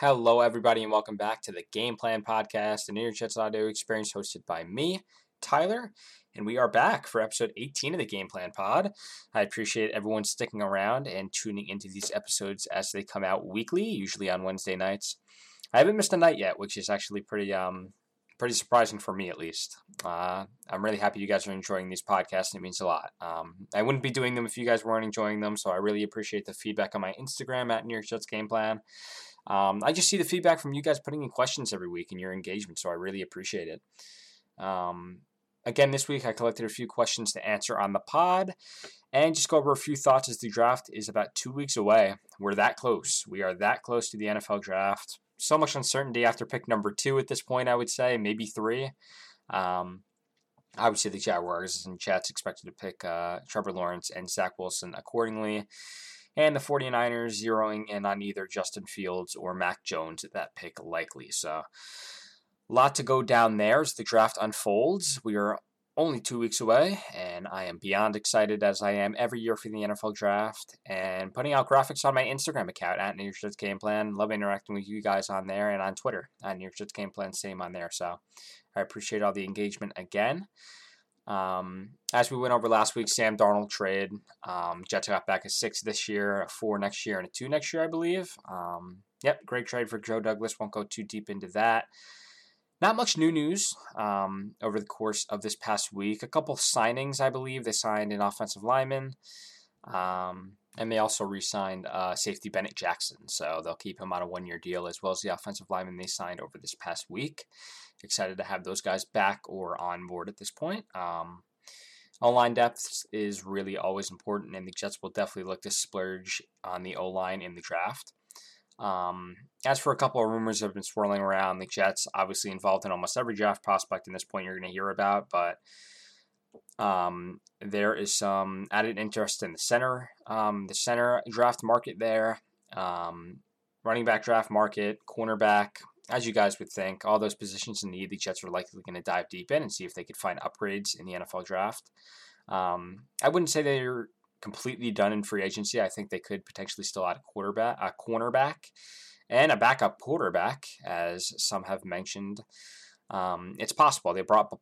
Hello, everybody, and welcome back to the Game Plan Podcast, an New York Jets audio experience hosted by me, Tyler, and we are back for episode 18 of the Game Plan Pod. I appreciate everyone sticking around and tuning into these episodes as they come out weekly, usually on Wednesday nights. I haven't missed a night yet, which is actually pretty um pretty surprising for me at least. Uh, I'm really happy you guys are enjoying these podcasts. It means a lot. Um, I wouldn't be doing them if you guys weren't enjoying them, so I really appreciate the feedback on my Instagram at New York Jets Game Plan. Um, I just see the feedback from you guys putting in questions every week and your engagement, so I really appreciate it. Um, again, this week I collected a few questions to answer on the pod and just go over a few thoughts as the draft is about two weeks away. We're that close. We are that close to the NFL draft. So much uncertainty after pick number two at this point, I would say, maybe three. Um, obviously, the Jaguars and Jets expected to pick uh, Trevor Lawrence and Zach Wilson accordingly and the 49ers zeroing in on either Justin Fields or Mac Jones at that pick likely. So a lot to go down there as the draft unfolds. We are only two weeks away, and I am beyond excited as I am every year for the NFL draft and putting out graphics on my Instagram account at New York Game Plan. Love interacting with you guys on there and on Twitter at New York Game Plan, same on there. So I appreciate all the engagement again. Um, as we went over last week, Sam Darnold trade. Um, Jets got back a six this year, a four next year, and a two next year, I believe. Um, yep, great trade for Joe Douglas. Won't go too deep into that. Not much new news um, over the course of this past week. A couple signings, I believe. They signed an offensive lineman, um, and they also re signed uh, safety Bennett Jackson. So they'll keep him on a one year deal as well as the offensive lineman they signed over this past week excited to have those guys back or on board at this point. Um, O line depth is really always important, and the Jets will definitely look to splurge on the O line in the draft. Um, as for a couple of rumors that have been swirling around, the Jets obviously involved in almost every draft prospect in this point you're going to hear about, but um, there is some added interest in the center, um, the center draft market there, um, running back draft market, cornerback, as you guys would think, all those positions in need, the Jets are likely going to dive deep in and see if they could find upgrades in the NFL draft. Um, I wouldn't say they're completely done in free agency. I think they could potentially still add a quarterback, a cornerback, and a backup quarterback, as some have mentioned. Um, it's possible they brought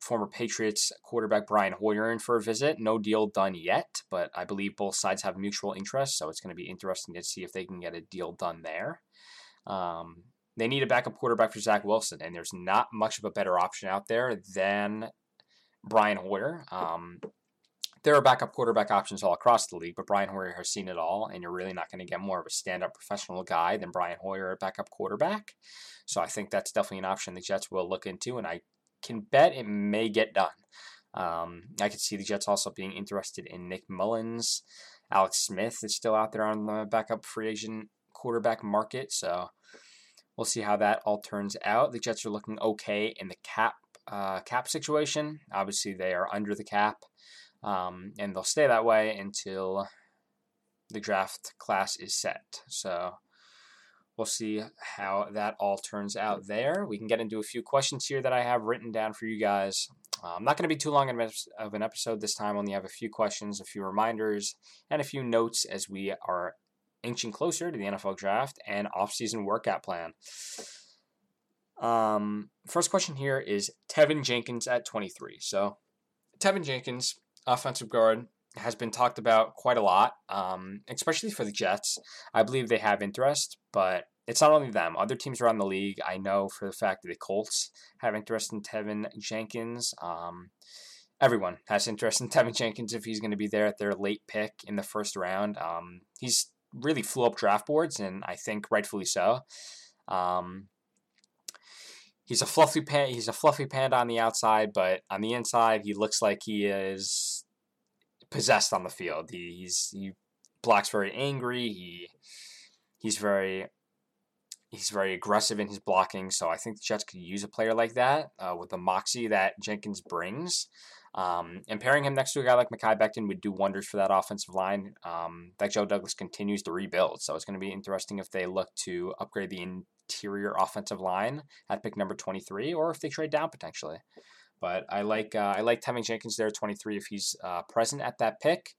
former Patriots quarterback Brian Hoyer in for a visit. No deal done yet, but I believe both sides have mutual interest, so it's going to be interesting to see if they can get a deal done there. Um, they need a backup quarterback for Zach Wilson, and there's not much of a better option out there than Brian Hoyer. Um, there are backup quarterback options all across the league, but Brian Hoyer has seen it all, and you're really not going to get more of a stand-up professional guy than Brian Hoyer at backup quarterback. So I think that's definitely an option the Jets will look into, and I can bet it may get done. Um, I could see the Jets also being interested in Nick Mullens. Alex Smith is still out there on the backup free agent quarterback market, so We'll see how that all turns out. The Jets are looking okay in the cap uh, cap situation. Obviously, they are under the cap, um, and they'll stay that way until the draft class is set. So we'll see how that all turns out there. We can get into a few questions here that I have written down for you guys. I'm not going to be too long of an episode this time. Only have a few questions, a few reminders, and a few notes as we are inching closer to the NFL draft and offseason workout plan. Um, first question here is Teven Jenkins at 23. So, Teven Jenkins, offensive guard, has been talked about quite a lot, um, especially for the Jets. I believe they have interest, but it's not only them. Other teams around the league, I know for the fact that the Colts have interest in Teven Jenkins. Um, everyone has interest in Teven Jenkins if he's going to be there at their late pick in the first round. Um, he's really flew up draft boards, and I think rightfully so. Um, he's a fluffy pan. He's a fluffy panda on the outside, but on the inside, he looks like he is possessed on the field. He, he's he blocks very angry. He he's very he's very aggressive in his blocking. So I think the Jets could use a player like that uh, with the moxie that Jenkins brings. Um, and pairing him next to a guy like Mekhi Becton would do wonders for that offensive line. Um, that Joe Douglas continues to rebuild, so it's going to be interesting if they look to upgrade the interior offensive line at pick number 23, or if they trade down potentially. But I like uh, I like Teven Jenkins there at 23 if he's uh, present at that pick.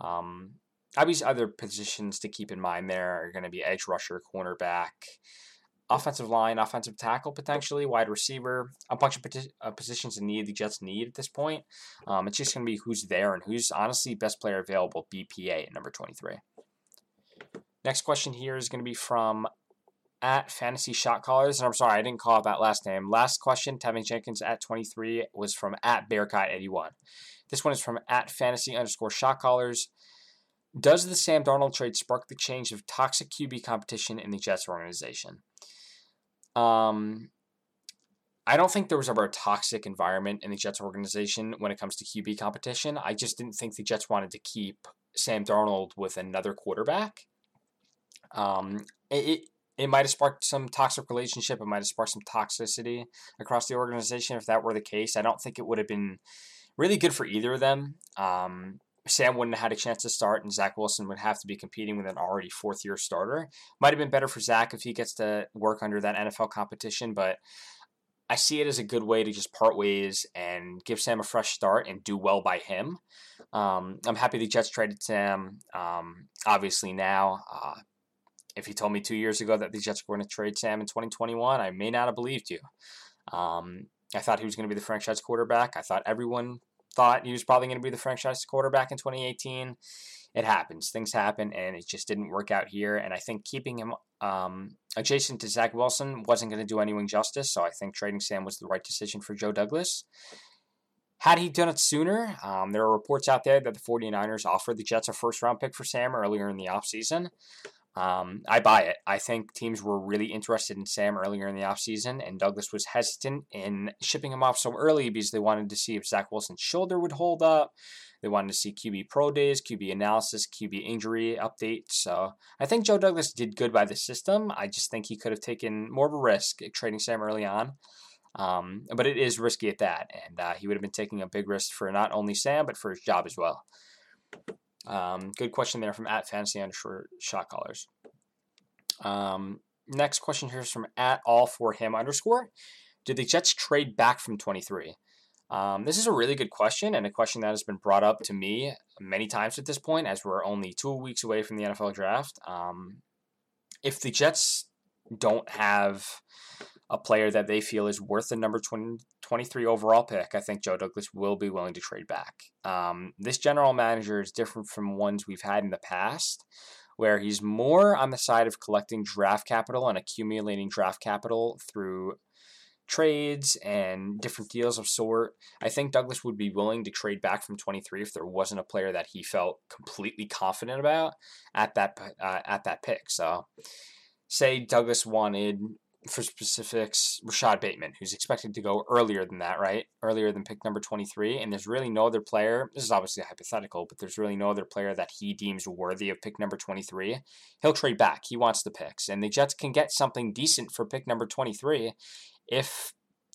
Um, obviously, other positions to keep in mind there are going to be edge rusher, cornerback, offensive line, offensive tackle, potentially wide receiver, a bunch of uh, positions in need the Jets need at this point. Um, it's just going to be who's there and who's honestly best player available. BPA at number twenty three. Next question here is going to be from at Fantasy Shot Callers. And I'm sorry, I didn't call out that last name. Last question, Teven Jenkins at 23 was from at Bearcat81. This one is from at Fantasy underscore Shot Callers. Does the Sam Darnold trade spark the change of toxic QB competition in the Jets organization? Um, I don't think there was ever a toxic environment in the Jets organization when it comes to QB competition. I just didn't think the Jets wanted to keep Sam Darnold with another quarterback. Um, it, it might have sparked some toxic relationship. It might have sparked some toxicity across the organization. If that were the case, I don't think it would have been really good for either of them. Um, Sam wouldn't have had a chance to start, and Zach Wilson would have to be competing with an already fourth year starter. Might have been better for Zach if he gets to work under that NFL competition, but I see it as a good way to just part ways and give Sam a fresh start and do well by him. Um, I'm happy the Jets traded Sam. Um, obviously, now, uh, if you told me two years ago that the Jets were going to trade Sam in 2021, I may not have believed you. Um, I thought he was going to be the franchise quarterback. I thought everyone thought he was probably going to be the franchise quarterback in 2018. It happens. Things happen, and it just didn't work out here. And I think keeping him um, adjacent to Zach Wilson wasn't going to do anyone justice. So I think trading Sam was the right decision for Joe Douglas. Had he done it sooner, um, there are reports out there that the 49ers offered the Jets a first round pick for Sam earlier in the offseason. Um, I buy it. I think teams were really interested in Sam earlier in the offseason, and Douglas was hesitant in shipping him off so early because they wanted to see if Zach Wilson's shoulder would hold up. They wanted to see QB pro days, QB analysis, QB injury updates. So I think Joe Douglas did good by the system. I just think he could have taken more of a risk trading Sam early on. Um, but it is risky at that, and uh, he would have been taking a big risk for not only Sam, but for his job as well. Um, good question there from at fantasy underscore shot callers. Um, next question here is from at all for him underscore. Did the Jets trade back from 23? Um, this is a really good question and a question that has been brought up to me many times at this point as we're only two weeks away from the NFL draft. Um, if the Jets don't have a player that they feel is worth the number 20, 23 overall pick, I think Joe Douglas will be willing to trade back. Um, this general manager is different from ones we've had in the past, where he's more on the side of collecting draft capital and accumulating draft capital through trades and different deals of sort. I think Douglas would be willing to trade back from 23 if there wasn't a player that he felt completely confident about at that uh, at that pick. So, say Douglas wanted for specifics, Rashod Bateman, who's expected to go earlier than that, right? Earlier than pick number 23. And there's really no other player. This is obviously hypothetical, but there's really no other player that he deems worthy of pick number 23. He'll trade back. He wants the picks. And the Jets can get something decent for pick number 23 if,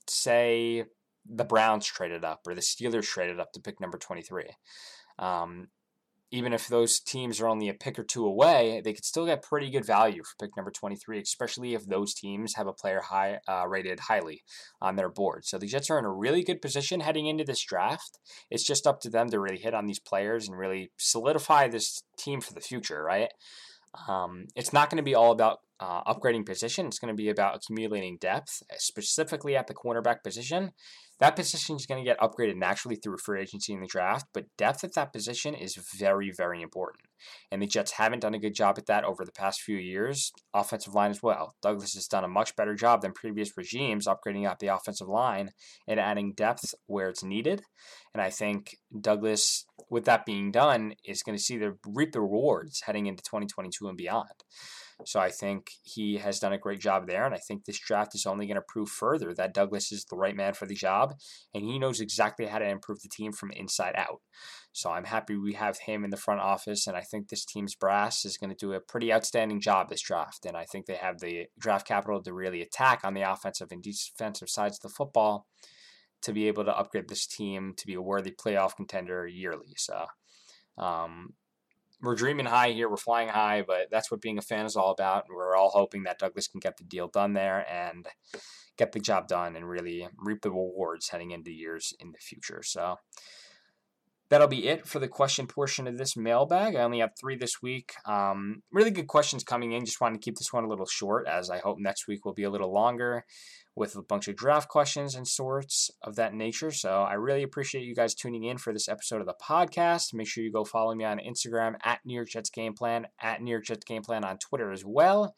say, the Browns traded up or the Steelers traded up to pick number 23. Um, even if those teams are only a pick or two away, they could still get pretty good value for pick number 23, especially if those teams have a player high uh, rated highly on their board. So the Jets are in a really good position heading into this draft. It's just up to them to really hit on these players and really solidify this team for the future, right? Um, it's not going to be all about uh, upgrading position. It's going to be about accumulating depth, specifically at the cornerback position. That position is going to get upgraded naturally through free agency in the draft, but depth at that position is very, very important. And the Jets haven't done a good job at that over the past few years. Offensive line as well. Douglas has done a much better job than previous regimes upgrading out the offensive line and adding depth where it's needed. And I think Douglas, with that being done, is going to see the reap the rewards heading into 2022 and beyond. So I think he has done a great job there, and I think this draft is only going to prove further that Douglas is the right man for the job, and he knows exactly how to improve the team from inside out. So I'm happy we have him in the front office, and I think this team's brass is going to do a pretty outstanding job this draft, and I think they have the draft capital to really attack on the offensive and defensive sides of the football to be able to upgrade this team to be a worthy playoff contender yearly. So um, we're dreaming high here. We're flying high, but that's what being a fan is all about. And we're all hoping that Douglas can get the deal done there and get the job done and really reap the rewards heading into years in the future. So that'll be it for the question portion of this mailbag. I only have three this week. Um, really good questions coming in. Just wanted to keep this one a little short, as I hope next week will be a little longer with a bunch of draft questions and sorts of that nature. So I really appreciate you guys tuning in for this episode of the podcast. Make sure you go follow me on Instagram at New York Jets Game Plan, at New York Jets Game Plan on Twitter as well.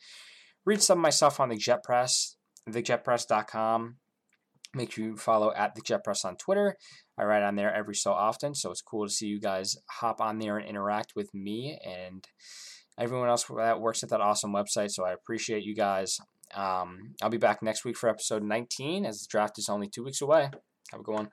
Read some of my stuff on the Jet Press, thejetpress.com. Make sure you follow at the Jet Press on Twitter. I write on there every so often, so it's cool to see you guys hop on there and interact with me and everyone else that works at that awesome website. So I appreciate you guys. Um, I'll be back next week for episode 19 as the draft is only two weeks away. Have a good one.